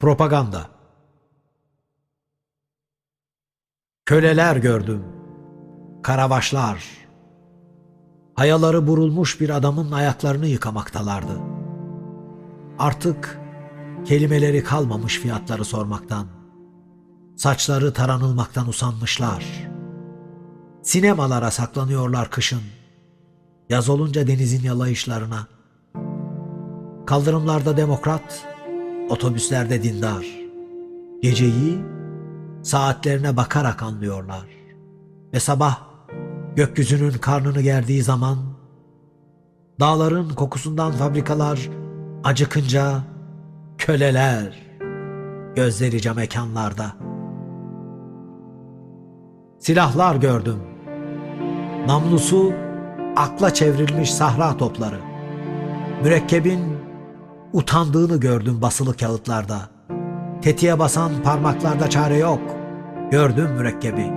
Propaganda Köleler gördüm. Karavaşlar. Hayaları burulmuş bir adamın ayaklarını yıkamaktalardı. Artık kelimeleri kalmamış fiyatları sormaktan. Saçları taranılmaktan usanmışlar. Sinemalara saklanıyorlar kışın. Yaz olunca denizin yalayışlarına. Kaldırımlarda demokrat, otobüslerde dindar. Geceyi saatlerine bakarak anlıyorlar. Ve sabah gökyüzünün karnını gerdiği zaman dağların kokusundan fabrikalar acıkınca köleler gözlerice mekanlarda. Silahlar gördüm. Namlusu akla çevrilmiş sahra topları. Mürekkebin utandığını gördüm basılı kağıtlarda. Tetiğe basan parmaklarda çare yok. Gördüm mürekkebi.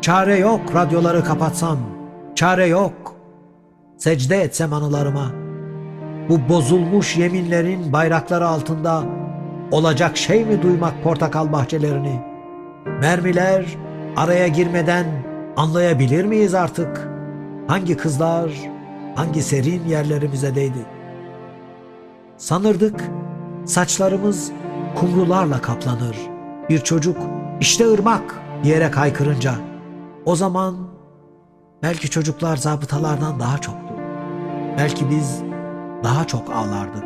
Çare yok radyoları kapatsam. Çare yok. Secde etsem anılarıma. Bu bozulmuş yeminlerin bayrakları altında olacak şey mi duymak portakal bahçelerini? Mermiler araya girmeden anlayabilir miyiz artık? Hangi kızlar, hangi serin yerlerimize değdi? Sanırdık saçlarımız kumrularla kaplanır. Bir çocuk işte ırmak diyerek haykırınca. O zaman belki çocuklar zabıtalardan daha çoktu. Belki biz daha çok ağlardık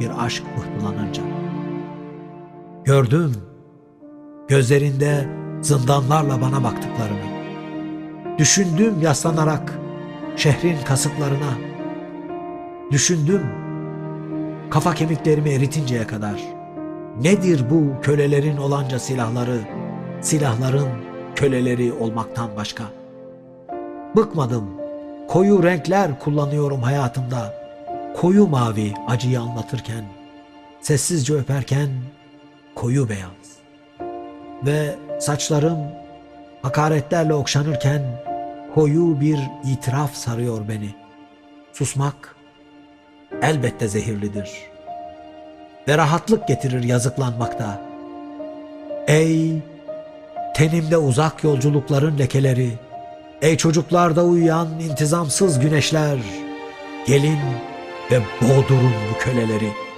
bir aşk fırtılanınca. Gördüm gözlerinde zindanlarla bana baktıklarını. Düşündüm yaslanarak şehrin kasıklarına. Düşündüm kafa kemiklerimi eritinceye kadar. Nedir bu kölelerin olanca silahları, silahların köleleri olmaktan başka? Bıkmadım, koyu renkler kullanıyorum hayatımda. Koyu mavi acıyı anlatırken, sessizce öperken koyu beyaz. Ve saçlarım hakaretlerle okşanırken koyu bir itiraf sarıyor beni. Susmak elbette zehirlidir. Ve rahatlık getirir yazıklanmakta. Ey tenimde uzak yolculukların lekeleri, ey çocuklarda uyuyan intizamsız güneşler, gelin ve boğdurun bu köleleri.''